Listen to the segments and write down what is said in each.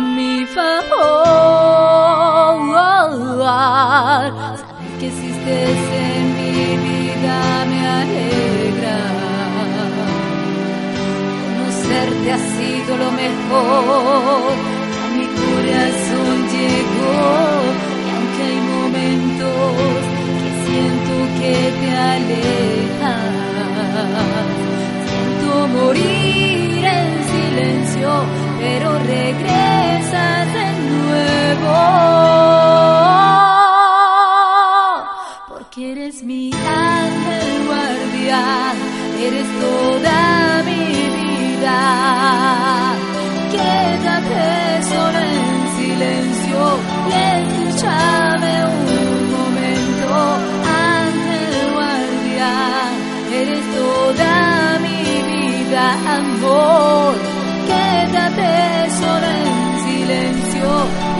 mi favor. Saber que existes en mi vida me alegra. Conocerte ha sido lo mejor. A mi corazón llegó. Pero regresas de nuevo. Porque eres mi ángel guardián, eres toda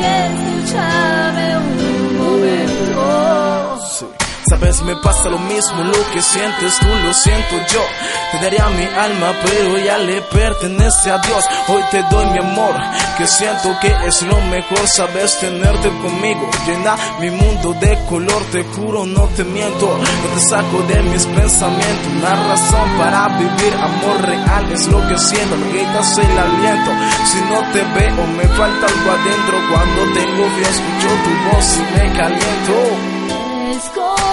远无常 Sí. Sabes, me pasa lo mismo, lo que sientes tú lo siento yo. Te daría mi alma, pero ya le pertenece a Dios. Hoy te doy mi amor, que siento que es lo mejor. Sabes, tenerte conmigo, llena mi mundo de color. Te juro, no te miento, no te saco de mis pensamientos. Una razón para vivir, amor real es lo que siento. Me gritas el aliento. Si no te veo, me falta algo adentro. Cuando tengo frío, escucho tu voz y me caliento.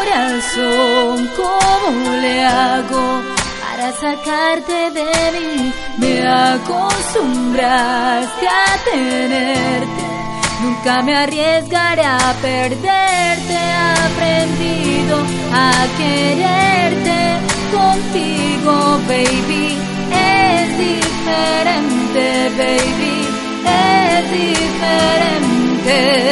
Es corazón, ¿cómo le hago para sacarte de mí? Me acostumbraste a tenerte, nunca me arriesgaré a perderte. Aprendido a quererte contigo, baby. Es diferente, baby. Es Sentimiento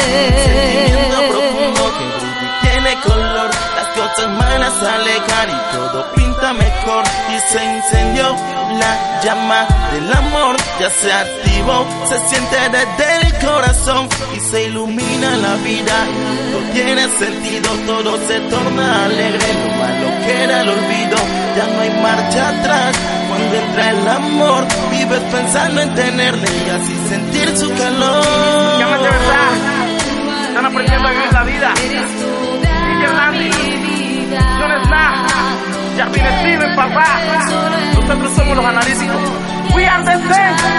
color. Las cosas malas alejar y todo pinta mejor. Y se incendió la llama del amor. Ya se activó, se siente desde el corazón y se ilumina la vida. Todo tiene sentido, todo se torna alegre. Lo malo que el olvido, ya no hay marcha atrás. Cuando entra el amor, vives pensando en tenerle y así sentir su calor. Los analíticos. We. Escúchame